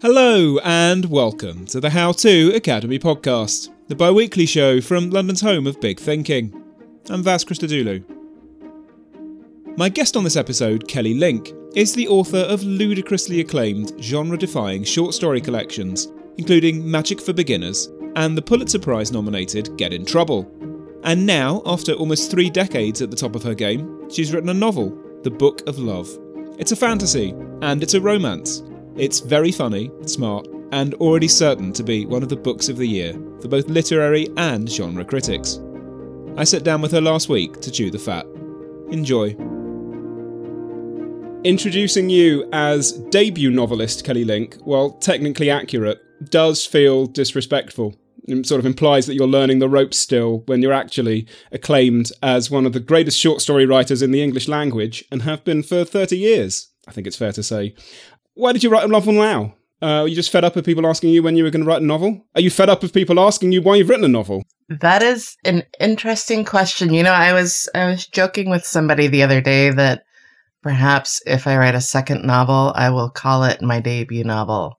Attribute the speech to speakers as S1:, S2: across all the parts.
S1: Hello and welcome to the How To Academy podcast, the bi weekly show from London's home of big thinking. I'm Vas Christodoulou. My guest on this episode, Kelly Link, is the author of ludicrously acclaimed genre defying short story collections, including Magic for Beginners and the Pulitzer Prize nominated Get in Trouble. And now, after almost three decades at the top of her game, she's written a novel, The Book of Love. It's a fantasy, and it's a romance, it's very funny, smart, and already certain to be one of the books of the year for both literary and genre critics. I sat down with her last week to chew the fat. Enjoy. Introducing you as debut novelist Kelly Link, while technically accurate, does feel disrespectful. It sort of implies that you're learning the ropes still when you're actually acclaimed as one of the greatest short story writers in the English language and have been for 30 years. I think it's fair to say. Why did you write a novel now? Uh, are you just fed up with people asking you when you were going to write a novel? Are you fed up with people asking you why you've written a novel?
S2: That is an interesting question. You know, I was I was joking with somebody the other day that perhaps if I write a second novel, I will call it my debut novel,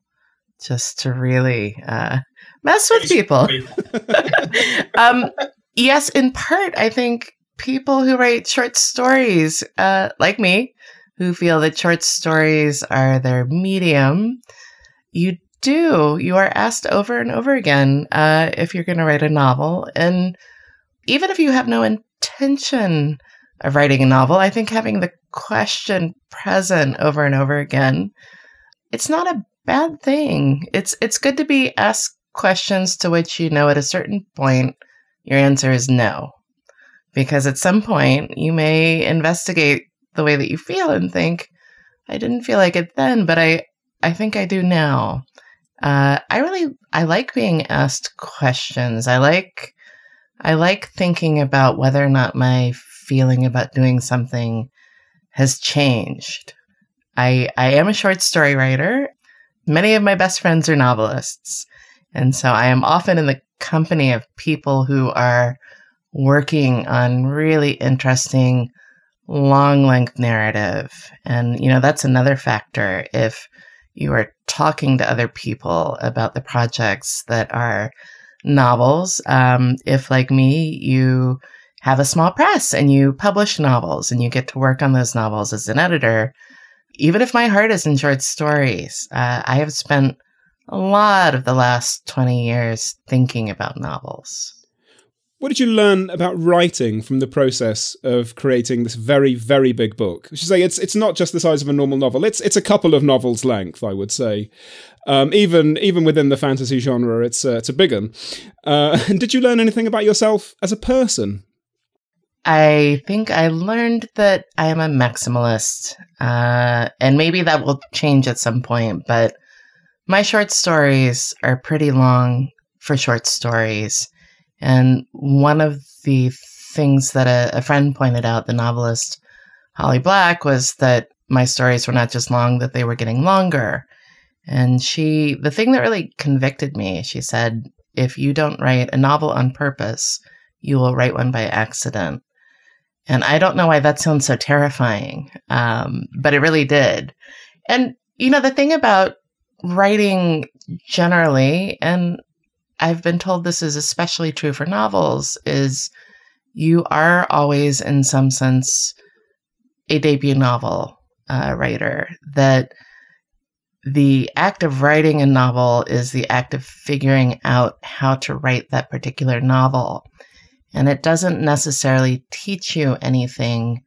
S2: just to really uh, mess with people. um, yes, in part, I think people who write short stories, uh, like me, who feel that short stories are their medium, you do. You are asked over and over again uh, if you're going to write a novel. And even if you have no intention of writing a novel, I think having the question present over and over again, it's not a bad thing. It's it's good to be asked questions to which you know at a certain point your answer is no. Because at some point you may investigate the way that you feel and think, I didn't feel like it then, but I, I think I do now. Uh, I really, I like being asked questions. I like, I like thinking about whether or not my feeling about doing something has changed. I, I am a short story writer. Many of my best friends are novelists. And so I am often in the company of people who are working on really interesting long length narrative. And, you know, that's another factor. If you are talking to other people about the projects that are novels, um, if, like me, you have a small press and you publish novels and you get to work on those novels as an editor, even if my heart is in short stories, uh, I have spent a lot of the last 20 years thinking about novels.
S1: What did you learn about writing from the process of creating this very, very big book? I should say it's it's not just the size of a normal novel. It's it's a couple of novels length, I would say. Um, even even within the fantasy genre, it's uh, it's a big one. Uh, and did you learn anything about yourself as a person?
S2: I think I learned that I am a maximalist, uh, and maybe that will change at some point. But my short stories are pretty long for short stories and one of the things that a, a friend pointed out, the novelist Holly Black, was that my stories were not just long, that they were getting longer. And she, the thing that really convicted me, she said, if you don't write a novel on purpose, you will write one by accident. And I don't know why that sounds so terrifying, um, but it really did. And, you know, the thing about writing generally, and I've been told this is especially true for novels, is you are always, in some sense, a debut novel uh, writer. That the act of writing a novel is the act of figuring out how to write that particular novel. And it doesn't necessarily teach you anything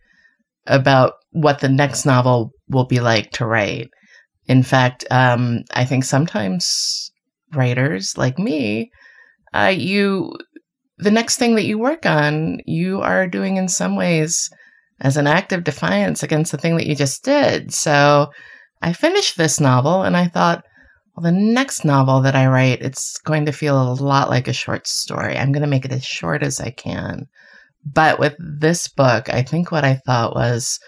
S2: about what the next novel will be like to write. In fact, um, I think sometimes writers like me, uh, you the next thing that you work on, you are doing in some ways as an act of defiance against the thing that you just did. So I finished this novel and I thought, well, the next novel that I write, it's going to feel a lot like a short story. I'm going to make it as short as I can. But with this book, I think what I thought was,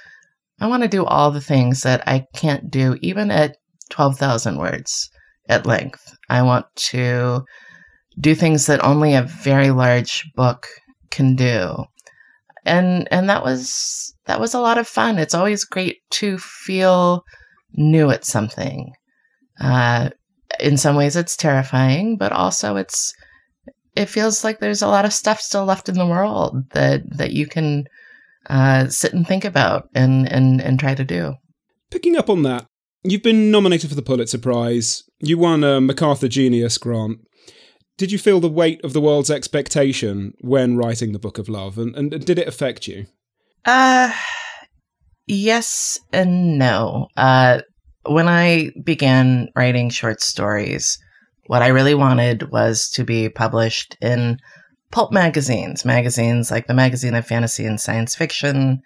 S2: I want to do all the things that I can't do even at 12,000 words at length. I want to do things that only a very large book can do. And and that was that was a lot of fun. It's always great to feel new at something. Uh, in some ways it's terrifying, but also it's it feels like there's a lot of stuff still left in the world that that you can uh, sit and think about and and and try to do.
S1: Picking up on that, you've been nominated for the Pulitzer Prize. You won a MacArthur Genius Grant. Did you feel the weight of the world's expectation when writing the Book of Love, and, and did it affect you?
S2: Uh, yes and no. Uh, when I began writing short stories, what I really wanted was to be published in pulp magazines, magazines like the Magazine of Fantasy and Science Fiction,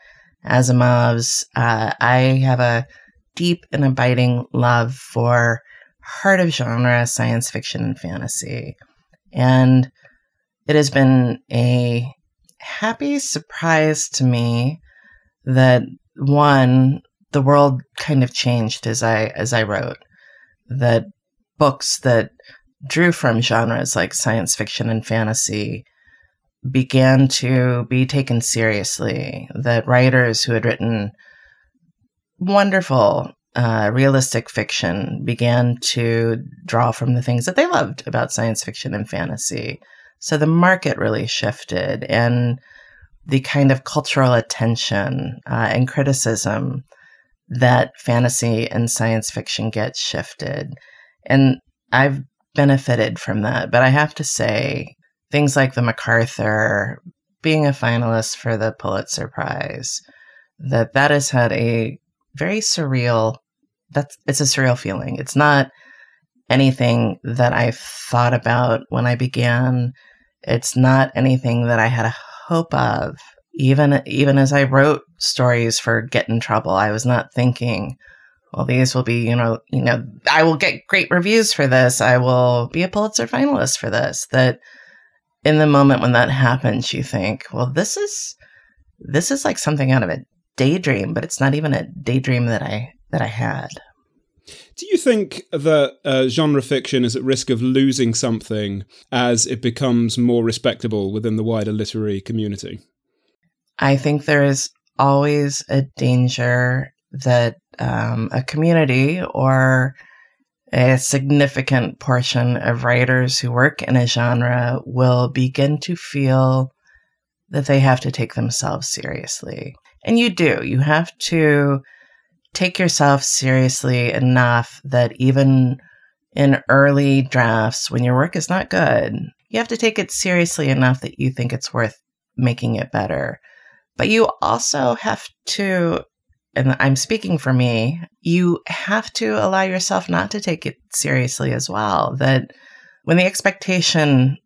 S2: Asimov's. Uh, I have a deep and abiding love for heart of genre science fiction and fantasy. And it has been a happy surprise to me that one, the world kind of changed as I as I wrote. That books that drew from genres like science fiction and fantasy began to be taken seriously. That writers who had written wonderful uh, realistic fiction began to draw from the things that they loved about science fiction and fantasy. So the market really shifted, and the kind of cultural attention uh, and criticism that fantasy and science fiction gets shifted. And I've benefited from that. But I have to say, things like the MacArthur, being a finalist for the Pulitzer Prize, that that has had a very surreal that's it's a surreal feeling. It's not anything that I thought about when I began. It's not anything that I had a hope of. Even even as I wrote stories for Get in Trouble, I was not thinking, well, these will be, you know, you know, I will get great reviews for this. I will be a Pulitzer finalist for this. That in the moment when that happens, you think, well, this is this is like something out of a daydream, but it's not even a daydream that I that I had.
S1: Do you think that uh, genre fiction is at risk of losing something as it becomes more respectable within the wider literary community?
S2: I think there is always a danger that um, a community or a significant portion of writers who work in a genre will begin to feel that they have to take themselves seriously. And you do. You have to take yourself seriously enough that even in early drafts, when your work is not good, you have to take it seriously enough that you think it's worth making it better. But you also have to, and I'm speaking for me, you have to allow yourself not to take it seriously as well. That when the expectation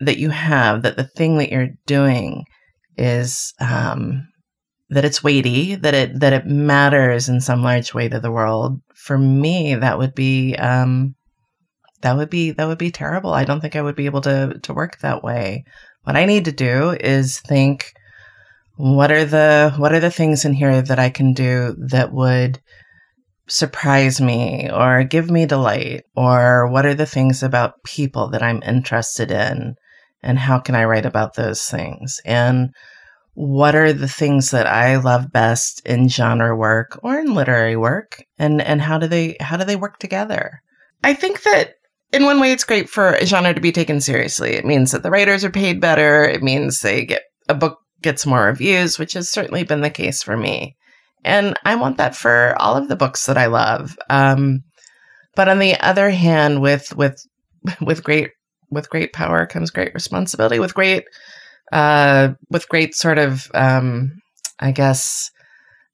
S2: that you have that the thing that you're doing is um, that it's weighty, that it that it matters in some large way to the world. For me, that would be um, that would be that would be terrible. I don't think I would be able to to work that way. What I need to do is think what are the what are the things in here that I can do that would surprise me or give me delight or what are the things about people that I'm interested in and how can I write about those things? And what are the things that I love best in genre work or in literary work and and how do they how do they work together? I think that in one way it's great for a genre to be taken seriously. It means that the writers are paid better, it means they get a book gets more reviews, which has certainly been the case for me. And I want that for all of the books that I love. Um, but on the other hand, with with with great with great power comes great responsibility. With great uh, with great sort of um, I guess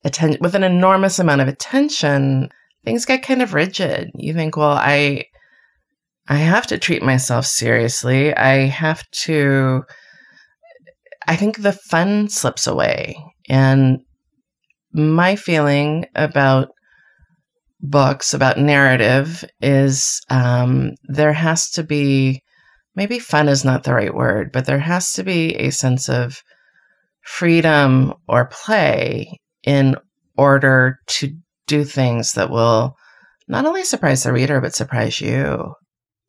S2: attention with an enormous amount of attention, things get kind of rigid. You think, well, I I have to treat myself seriously. I have to I think the fun slips away. And my feeling about books, about narrative, is um, there has to be maybe fun is not the right word, but there has to be a sense of freedom or play in order to do things that will not only surprise the reader but surprise you.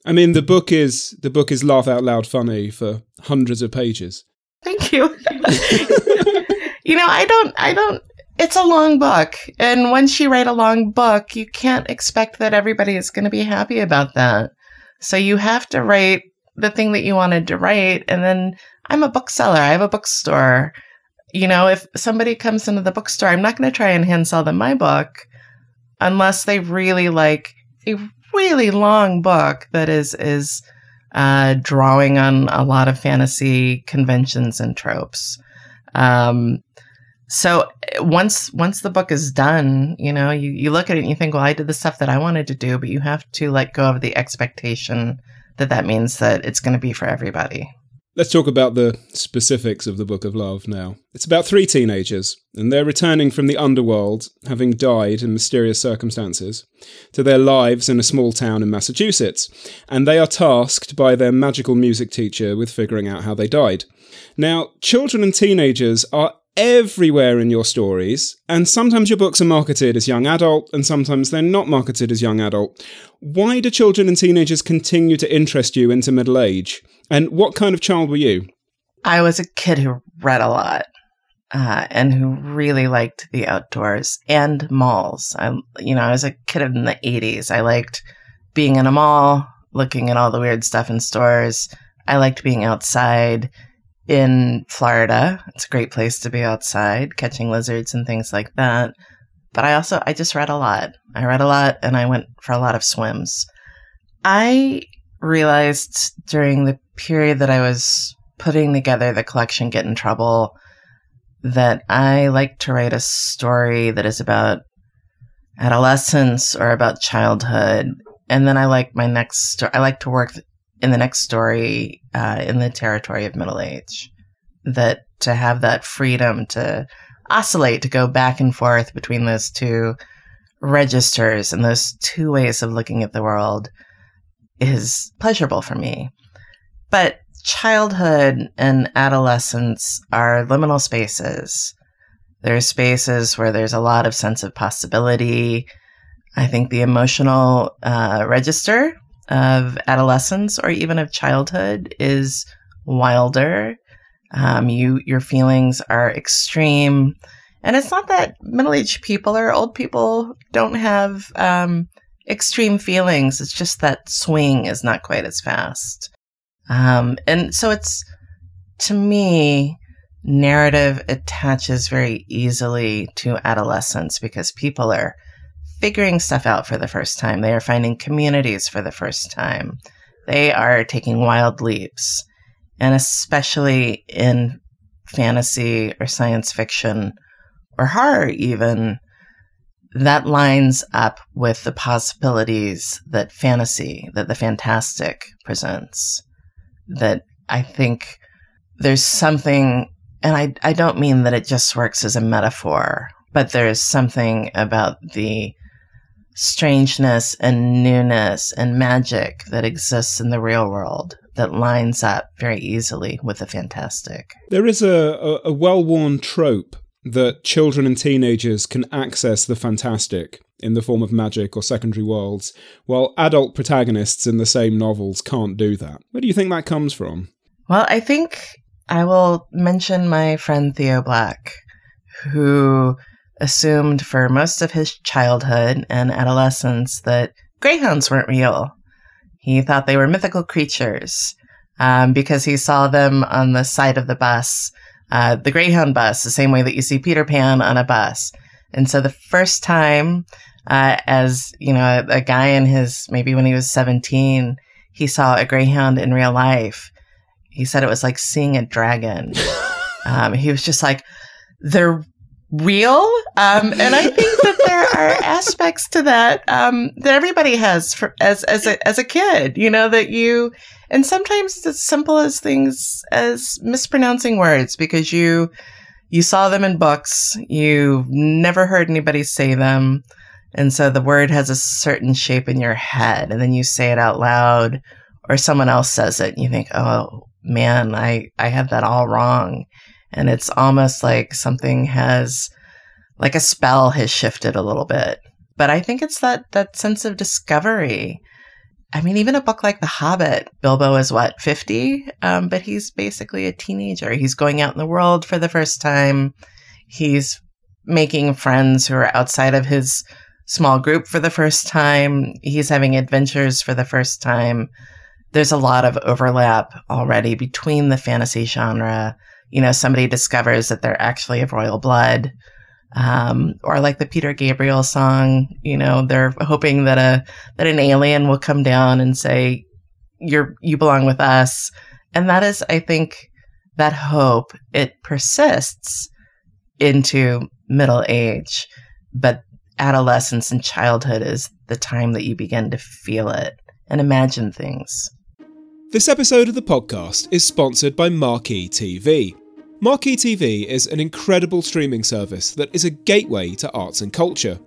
S1: I mean, the book is the book is laugh out loud funny for hundreds of pages.
S2: Thank you. you know, I don't, I don't. It's a long book, and once you write a long book, you can't expect that everybody is going to be happy about that. So you have to write the thing that you wanted to write, and then I'm a bookseller. I have a bookstore you know, if somebody comes into the bookstore, I'm not going to try and hand sell them my book unless they really like a really long book that is is uh, drawing on a lot of fantasy conventions and tropes. Um, so once once the book is done, you know, you, you look at it and you think, well, I did the stuff that I wanted to do, but you have to let go of the expectation that that means that it's going to be for everybody.
S1: Let's talk about the specifics of the Book of Love now. It's about three teenagers, and they're returning from the underworld, having died in mysterious circumstances, to their lives in a small town in Massachusetts, and they are tasked by their magical music teacher with figuring out how they died. Now, children and teenagers are everywhere in your stories, and sometimes your books are marketed as young adult, and sometimes they're not marketed as young adult. Why do children and teenagers continue to interest you into middle age? And what kind of child were you?
S2: I was a kid who read a lot. Uh, and who really liked the outdoors and malls. I, you know, I was a kid in the 80s. I liked being in a mall, looking at all the weird stuff in stores. I liked being outside in Florida. It's a great place to be outside, catching lizards and things like that. But I also, I just read a lot. I read a lot and I went for a lot of swims. I realized during the period that I was putting together the collection Get in Trouble that I like to write a story that is about adolescence or about childhood. And then I like my next story. I like to work in the next story uh, in the territory of middle age. That to have that freedom to oscillate, to go back and forth between those two registers and those two ways of looking at the world is pleasurable for me. But childhood and adolescence are liminal spaces. There are spaces where there's a lot of sense of possibility. I think the emotional uh, register of adolescence or even of childhood is wilder. Um, you your feelings are extreme, and it's not that middle aged people or old people don't have um, extreme feelings. It's just that swing is not quite as fast. Um, and so it's, to me, narrative attaches very easily to adolescence because people are figuring stuff out for the first time. They are finding communities for the first time. They are taking wild leaps. And especially in fantasy or science fiction or horror, even, that lines up with the possibilities that fantasy, that the fantastic presents. That I think there's something, and I, I don't mean that it just works as a metaphor, but there's something about the strangeness and newness and magic that exists in the real world that lines up very easily with the fantastic.
S1: There is a, a, a well worn trope that children and teenagers can access the fantastic in the form of magic or secondary worlds, while adult protagonists in the same novels can't do that. Where do you think that comes from?
S2: Well, I think I will mention my friend Theo Black, who assumed for most of his childhood and adolescence that greyhounds weren't real. He thought they were mythical creatures um, because he saw them on the side of the bus uh, the Greyhound bus, the same way that you see Peter Pan on a bus. And so the first time, uh, as you know, a, a guy in his maybe when he was 17, he saw a Greyhound in real life. He said it was like seeing a dragon. Um, he was just like, they're real. Um, and I think that there are aspects to that um, that everybody has for, as as a as a kid. You know that you, and sometimes it's as simple as things as mispronouncing words because you you saw them in books, you've never heard anybody say them, and so the word has a certain shape in your head, and then you say it out loud, or someone else says it, and you think, oh man, I I had that all wrong and it's almost like something has like a spell has shifted a little bit. But i think it's that that sense of discovery. I mean even a book like the hobbit bilbo is what 50 um, but he's basically a teenager. He's going out in the world for the first time. He's making friends who are outside of his small group for the first time. He's having adventures for the first time. There's a lot of overlap already between the fantasy genre you know, somebody discovers that they're actually of royal blood. Um, or like the Peter Gabriel song, you know, they're hoping that a that an alien will come down and say, "You're you belong with us," and that is, I think, that hope it persists into middle age, but adolescence and childhood is the time that you begin to feel it and imagine things.
S1: This episode of the podcast is sponsored by Marquee TV. Marquee TV is an incredible streaming service that is a gateway to arts and culture.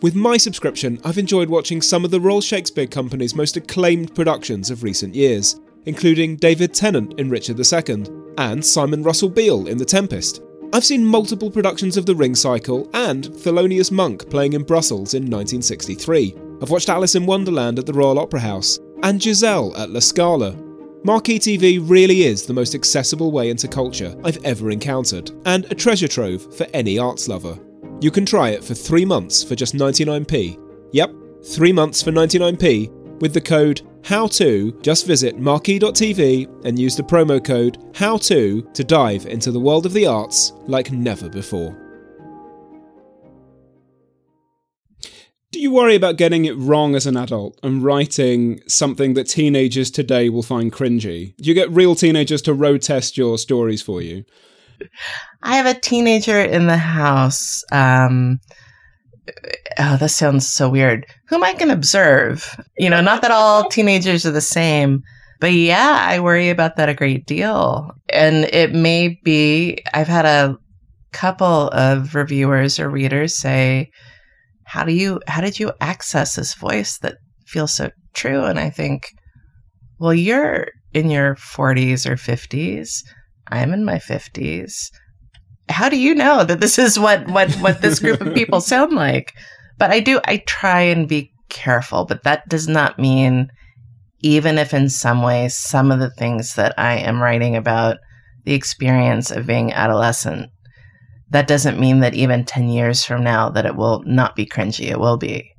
S1: With my subscription, I've enjoyed watching some of the Royal Shakespeare Company's most acclaimed productions of recent years, including David Tennant in Richard II and Simon Russell Beale in The Tempest. I've seen multiple productions of The Ring Cycle and Thelonious Monk playing in Brussels in 1963. I've watched Alice in Wonderland at the Royal Opera House and Giselle at La Scala, Marquee TV really is the most accessible way into culture I've ever encountered, and a treasure trove for any arts lover. You can try it for three months for just 99p. Yep, three months for 99p with the code HOW2. Just visit marquee.tv and use the promo code HOW2 to dive into the world of the arts like never before. Do you worry about getting it wrong as an adult and writing something that teenagers today will find cringy? Do you get real teenagers to road test your stories for you?
S2: I have a teenager in the house. Um, oh, this sounds so weird. Whom I can observe. You know, not that all teenagers are the same, but yeah, I worry about that a great deal. And it may be, I've had a couple of reviewers or readers say, how do you how did you access this voice that feels so true? And i think well you're in your 40s or 50s i'm in my 50s how do you know that this is what what what this group of people sound like? But i do i try and be careful but that does not mean even if in some ways some of the things that i am writing about the experience of being adolescent that doesn't mean that even 10 years from now that it will not be cringy. It will be.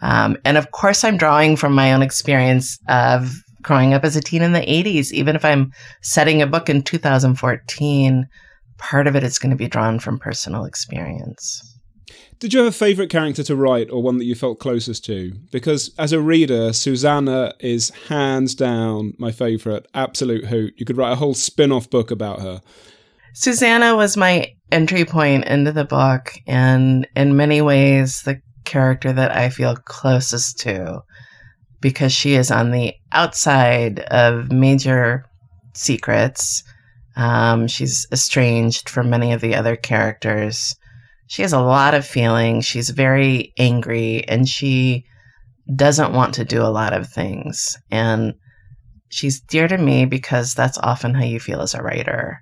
S2: Um, and of course, I'm drawing from my own experience of growing up as a teen in the 80s. Even if I'm setting a book in 2014, part of it is going to be drawn from personal experience.
S1: Did you have a favourite character to write or one that you felt closest to? Because as a reader, Susanna is hands down my favourite, absolute hoot. You could write a whole spin off book about her.
S2: Susanna was my entry point into the book, and in many ways, the character that I feel closest to because she is on the outside of major secrets. Um, she's estranged from many of the other characters. She has a lot of feelings. She's very angry and she doesn't want to do a lot of things. And she's dear to me because that's often how you feel as a writer.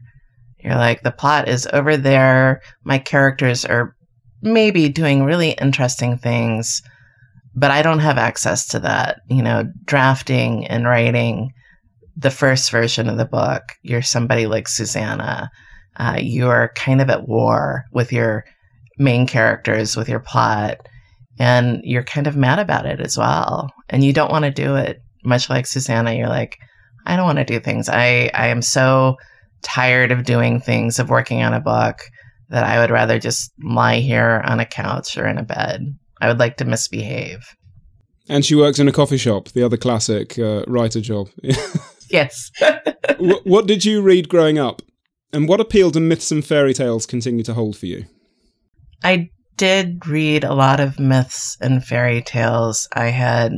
S2: You're like, the plot is over there. My characters are maybe doing really interesting things, but I don't have access to that. You know, drafting and writing the first version of the book, you're somebody like Susanna. Uh, you're kind of at war with your main characters, with your plot, and you're kind of mad about it as well. And you don't want to do it. Much like Susanna, you're like, I don't want to do things. I, I am so tired of doing things, of working on a book, that I would rather just lie here on a couch or in a bed. I would like to misbehave.
S1: And she works in a coffee shop, the other classic uh, writer job.
S2: yes.
S1: what, what did you read growing up? And what appeal do myths and fairy tales continue to hold for you?
S2: I did read a lot of myths and fairy tales. I had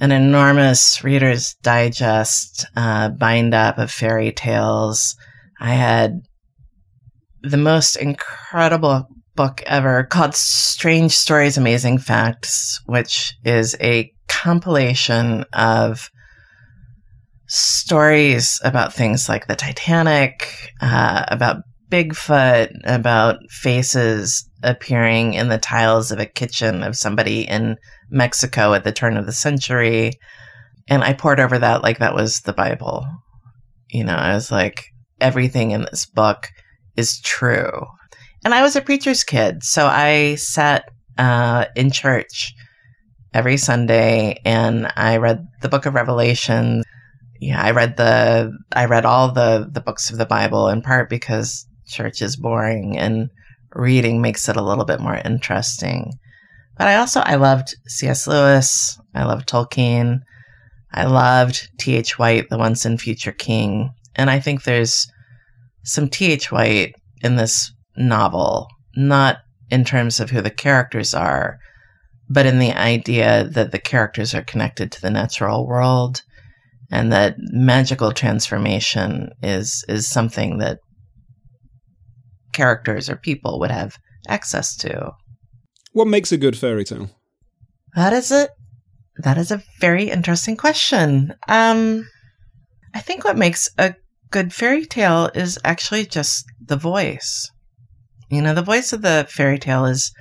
S2: an enormous Reader's Digest uh, bind up of fairy tales. I had the most incredible book ever called Strange Stories, Amazing Facts, which is a compilation of stories about things like the Titanic, uh, about Bigfoot, about faces appearing in the tiles of a kitchen of somebody in Mexico at the turn of the century. And I pored over that like that was the Bible. You know, I was like, everything in this book is true. And I was a preacher's kid, so I sat uh, in church every Sunday and I read the book of Revelation. Yeah, I read the I read all the the books of the Bible in part because church is boring and reading makes it a little bit more interesting. But I also I loved C.S. Lewis. I loved Tolkien. I loved T.H. White, the once and future king. And I think there's some T.H. White in this novel, not in terms of who the characters are, but in the idea that the characters are connected to the natural world and that magical transformation is is something that characters or people would have access to.
S1: What makes a good fairy tale?
S2: That is a that is a very interesting question. Um I think what makes a good fairy tale is actually just the voice. You know, the voice of the fairy tale is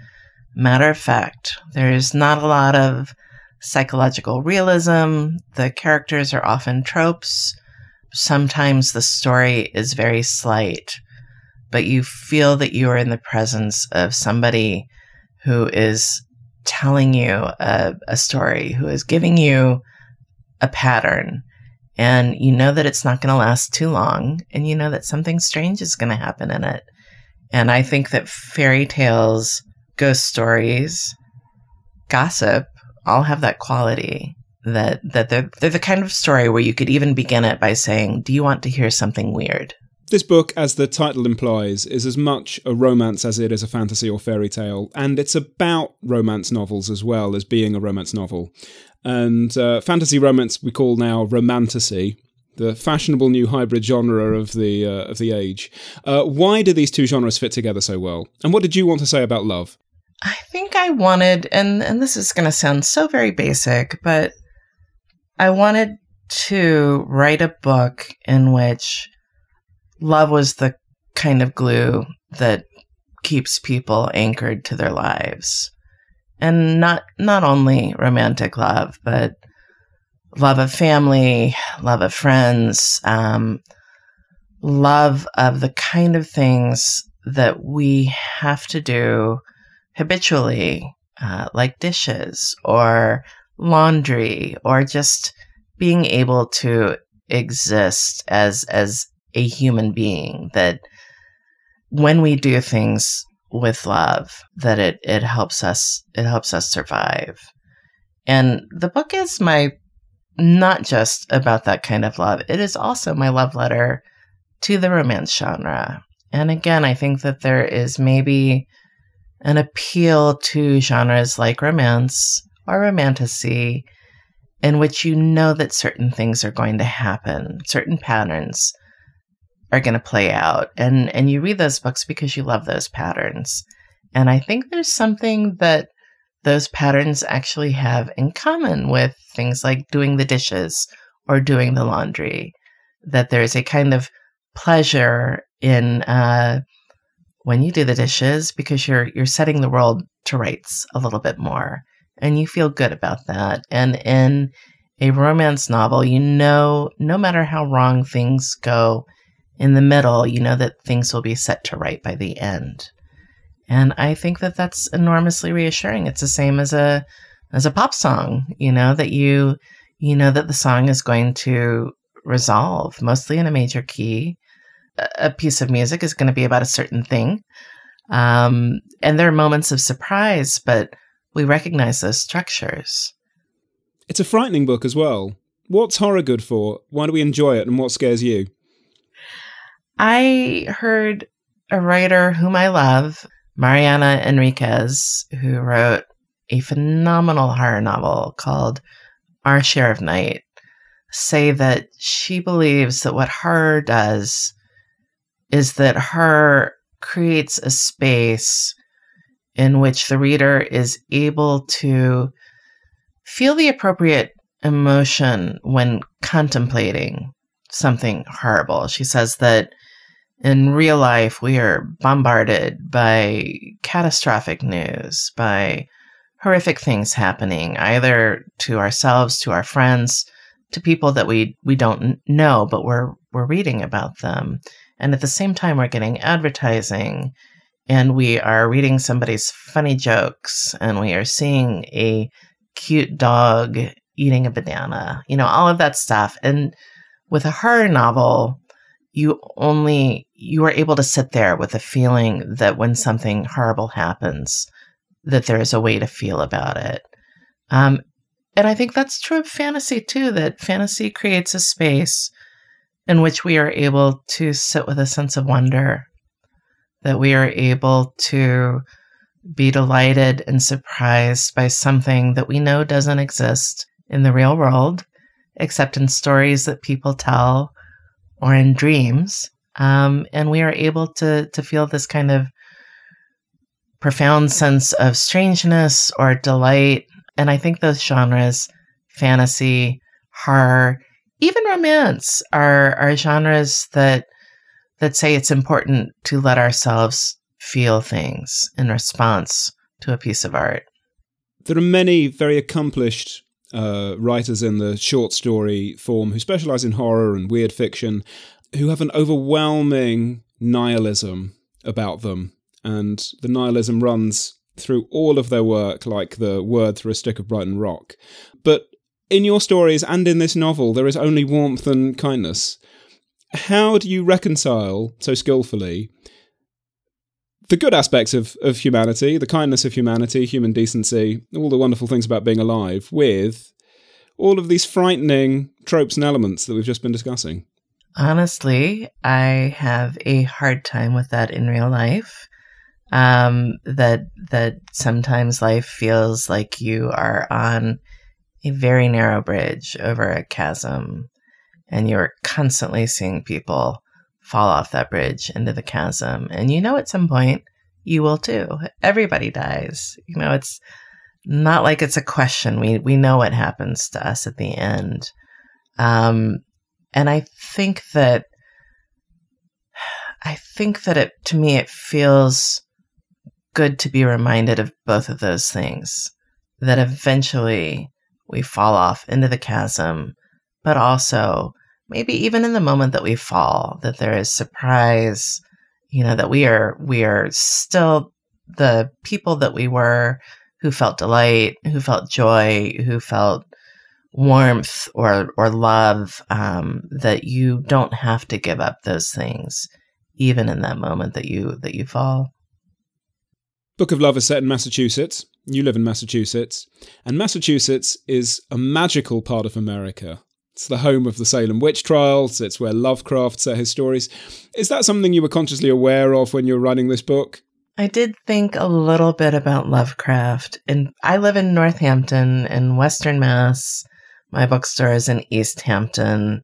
S2: matter of fact. There's not a lot of psychological realism. The characters are often tropes. Sometimes the story is very slight but you feel that you are in the presence of somebody who is telling you a, a story, who is giving you a pattern. And you know that it's not going to last too long, and you know that something strange is going to happen in it. And I think that fairy tales, ghost stories, gossip all have that quality that that they're, they're the kind of story where you could even begin it by saying, "Do you want to hear something weird?"
S1: This book, as the title implies, is as much a romance as it is a fantasy or fairy tale, and it's about romance novels as well as being a romance novel. And uh, fantasy romance we call now romantasy, the fashionable new hybrid genre of the uh, of the age. Uh, why do these two genres fit together so well? And what did you want to say about love?
S2: I think I wanted, and and this is going to sound so very basic, but I wanted to write a book in which love was the kind of glue that keeps people anchored to their lives. And not not only romantic love, but love of family, love of friends, um, love of the kind of things that we have to do habitually, uh, like dishes or laundry, or just being able to exist as as a human being that when we do things with love that it it helps us it helps us survive. And the book is my not just about that kind of love it is also my love letter to the romance genre. And again i think that there is maybe an appeal to genres like romance or romantasy in which you know that certain things are going to happen certain patterns are going to play out. And and you read those books because you love those patterns. And i think there's something that those patterns actually have in common with things like doing the dishes or doing the laundry that there's a kind of pleasure in uh, when you do the dishes because you're you're setting the world to rights a little bit more and you feel good about that. And in a romance novel you know no matter how wrong things go in the middle, you know that things will be set to right by the end. And I think that that's enormously reassuring. It's the same as a as a pop song, you know, that you you know that the song is going to resolve mostly in a major key, a piece of music is going to be about a certain thing. Um, and there are moments of surprise, but we recognize those structures.
S1: It's a frightening book as well. What's horror good for? Why do we enjoy it and what scares you?
S2: I heard a writer whom I love, Mariana Enriquez, who wrote a phenomenal horror novel called Our Share of Night, say that she believes that what horror does is that horror creates a space in which the reader is able to feel the appropriate emotion when contemplating something horrible. She says that in real life, we are bombarded by catastrophic news, by horrific things happening, either to ourselves, to our friends, to people that we, we don't know, but we're, we're reading about them. And at the same time, we're getting advertising and we are reading somebody's funny jokes and we are seeing a cute dog eating a banana, you know, all of that stuff. And with a horror novel, you only you are able to sit there with a feeling that when something horrible happens, that there is a way to feel about it. Um, and I think that's true of fantasy too. That fantasy creates a space in which we are able to sit with a sense of wonder, that we are able to be delighted and surprised by something that we know doesn't exist in the real world, except in stories that people tell or in dreams. Um, and we are able to, to feel this kind of profound sense of strangeness or delight. And I think those genres, fantasy, horror, even romance are are genres that that say it's important to let ourselves feel things in response to a piece of art.
S1: There are many very accomplished uh, writers in the short story form who specialize in horror and weird fiction who have an overwhelming nihilism about them. And the nihilism runs through all of their work like the word through a stick of Brighton rock. But in your stories and in this novel, there is only warmth and kindness. How do you reconcile so skillfully the good aspects of, of humanity, the kindness of humanity, human decency, all the wonderful things about being alive, with all of these frightening tropes and elements that we've just been discussing?
S2: Honestly, I have a hard time with that in real life. Um, that that sometimes life feels like you are on a very narrow bridge over a chasm, and you're constantly seeing people fall off that bridge into the chasm. And you know, at some point, you will too. Everybody dies. You know, it's not like it's a question. We we know what happens to us at the end. Um, and I think that I think that it to me it feels good to be reminded of both of those things. That eventually we fall off into the chasm, but also maybe even in the moment that we fall, that there is surprise, you know, that we are we are still the people that we were who felt delight, who felt joy, who felt warmth or or love, um, that you don't have to give up those things, even in that moment that you that you fall.
S1: Book of Love is set in Massachusetts. You live in Massachusetts. And Massachusetts is a magical part of America. It's the home of the Salem witch trials. It's where Lovecraft set his stories. Is that something you were consciously aware of when you were writing this book?
S2: I did think a little bit about Lovecraft. And I live in Northampton in Western Mass. My bookstore is in Easthampton.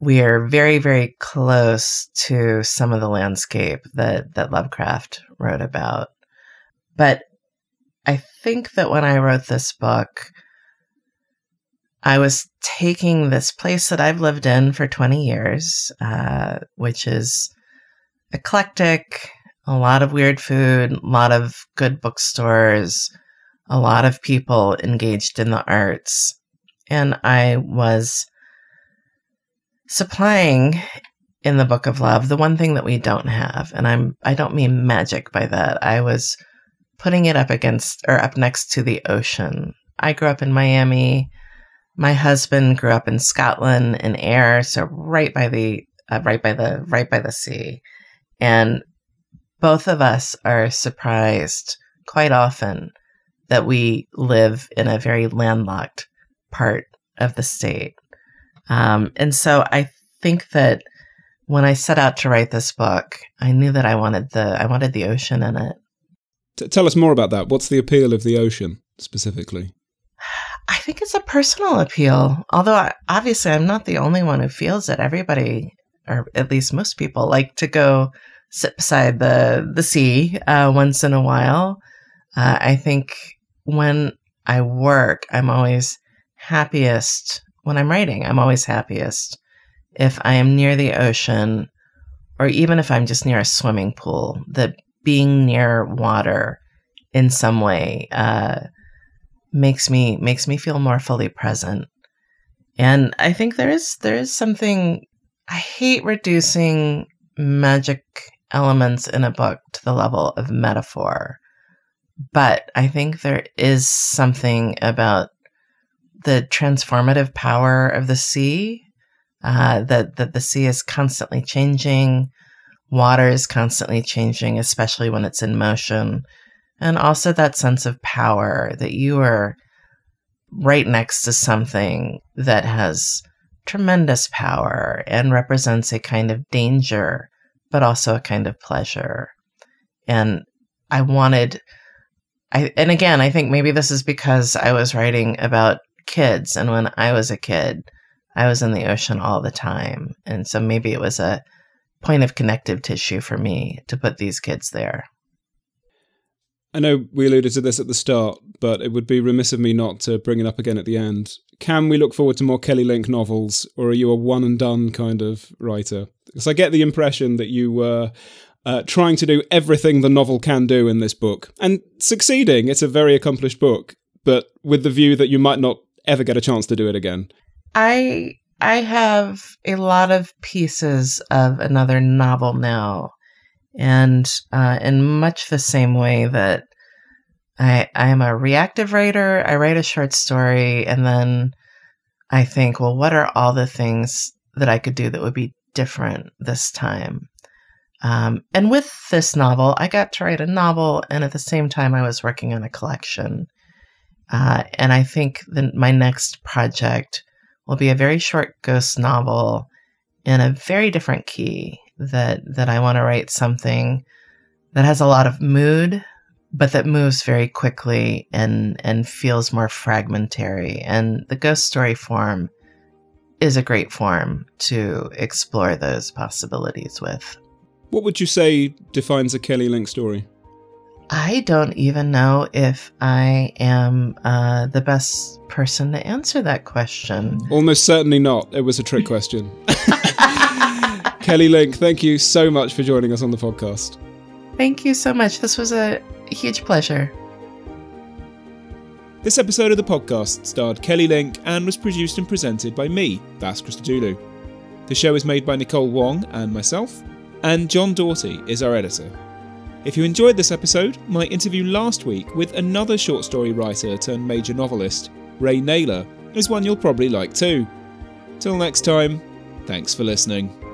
S2: We are very, very close to some of the landscape that, that Lovecraft wrote about. But I think that when I wrote this book, I was taking this place that I've lived in for 20 years, uh, which is eclectic, a lot of weird food, a lot of good bookstores, a lot of people engaged in the arts. And I was supplying in the book of love the one thing that we don't have and i'm i don't mean magic by that i was putting it up against or up next to the ocean. I grew up in Miami. My husband grew up in Scotland in Ayr, so right by the uh, right by the right by the sea, and both of us are surprised quite often that we live in a very landlocked part of the state. Um, and so I think that when I set out to write this book, I knew that I wanted the I wanted the ocean in it.
S1: T- tell us more about that. What's the appeal of the ocean specifically?
S2: I think it's a personal appeal. Although I, obviously I'm not the only one who feels it. Everybody, or at least most people, like to go sit beside the the sea uh, once in a while. Uh, I think when I work, I'm always happiest when I'm writing. I'm always happiest if I am near the ocean, or even if I'm just near a swimming pool. That being near water in some way uh, makes me makes me feel more fully present. And I think there is there is something I hate reducing magic elements in a book to the level of metaphor. But I think there is something about the transformative power of the sea, uh, that, that the sea is constantly changing, water is constantly changing, especially when it's in motion. And also that sense of power that you are right next to something that has tremendous power and represents a kind of danger but also a kind of pleasure. And I wanted, I, and again, I think maybe this is because I was writing about kids. And when I was a kid, I was in the ocean all the time. And so maybe it was a point of connective tissue for me to put these kids there.
S1: I know we alluded to this at the start, but it would be remiss of me not to bring it up again at the end. Can we look forward to more Kelly Link novels, or are you a one and done kind of writer? Because I get the impression that you were uh, trying to do everything the novel can do in this book and succeeding. It's a very accomplished book, but with the view that you might not ever get a chance to do it again.
S2: I I have a lot of pieces of another novel now and uh, in much the same way that I I am a reactive writer, I write a short story and then I think, well, what are all the things that I could do that would be different this time? Um, and with this novel, I got to write a novel, and at the same time, I was working on a collection. Uh, and I think that my next project will be a very short ghost novel in a very different key that that I want to write something that has a lot of mood, but that moves very quickly and and feels more fragmentary. And the ghost story form is a great form to explore those possibilities with.
S1: What would you say defines a Kelly Link story?
S2: I don't even know if I am uh, the best person to answer that question.
S1: Almost certainly not. It was a trick question. Kelly Link, thank you so much for joining us on the podcast.
S2: Thank you so much. This was a huge pleasure.
S1: This episode of the podcast starred Kelly Link and was produced and presented by me, Vas Christodoulou. The show is made by Nicole Wong and myself, and John Doughty is our editor. If you enjoyed this episode, my interview last week with another short story writer turned major novelist, Ray Nayler, is one you'll probably like too. Till next time, thanks for listening.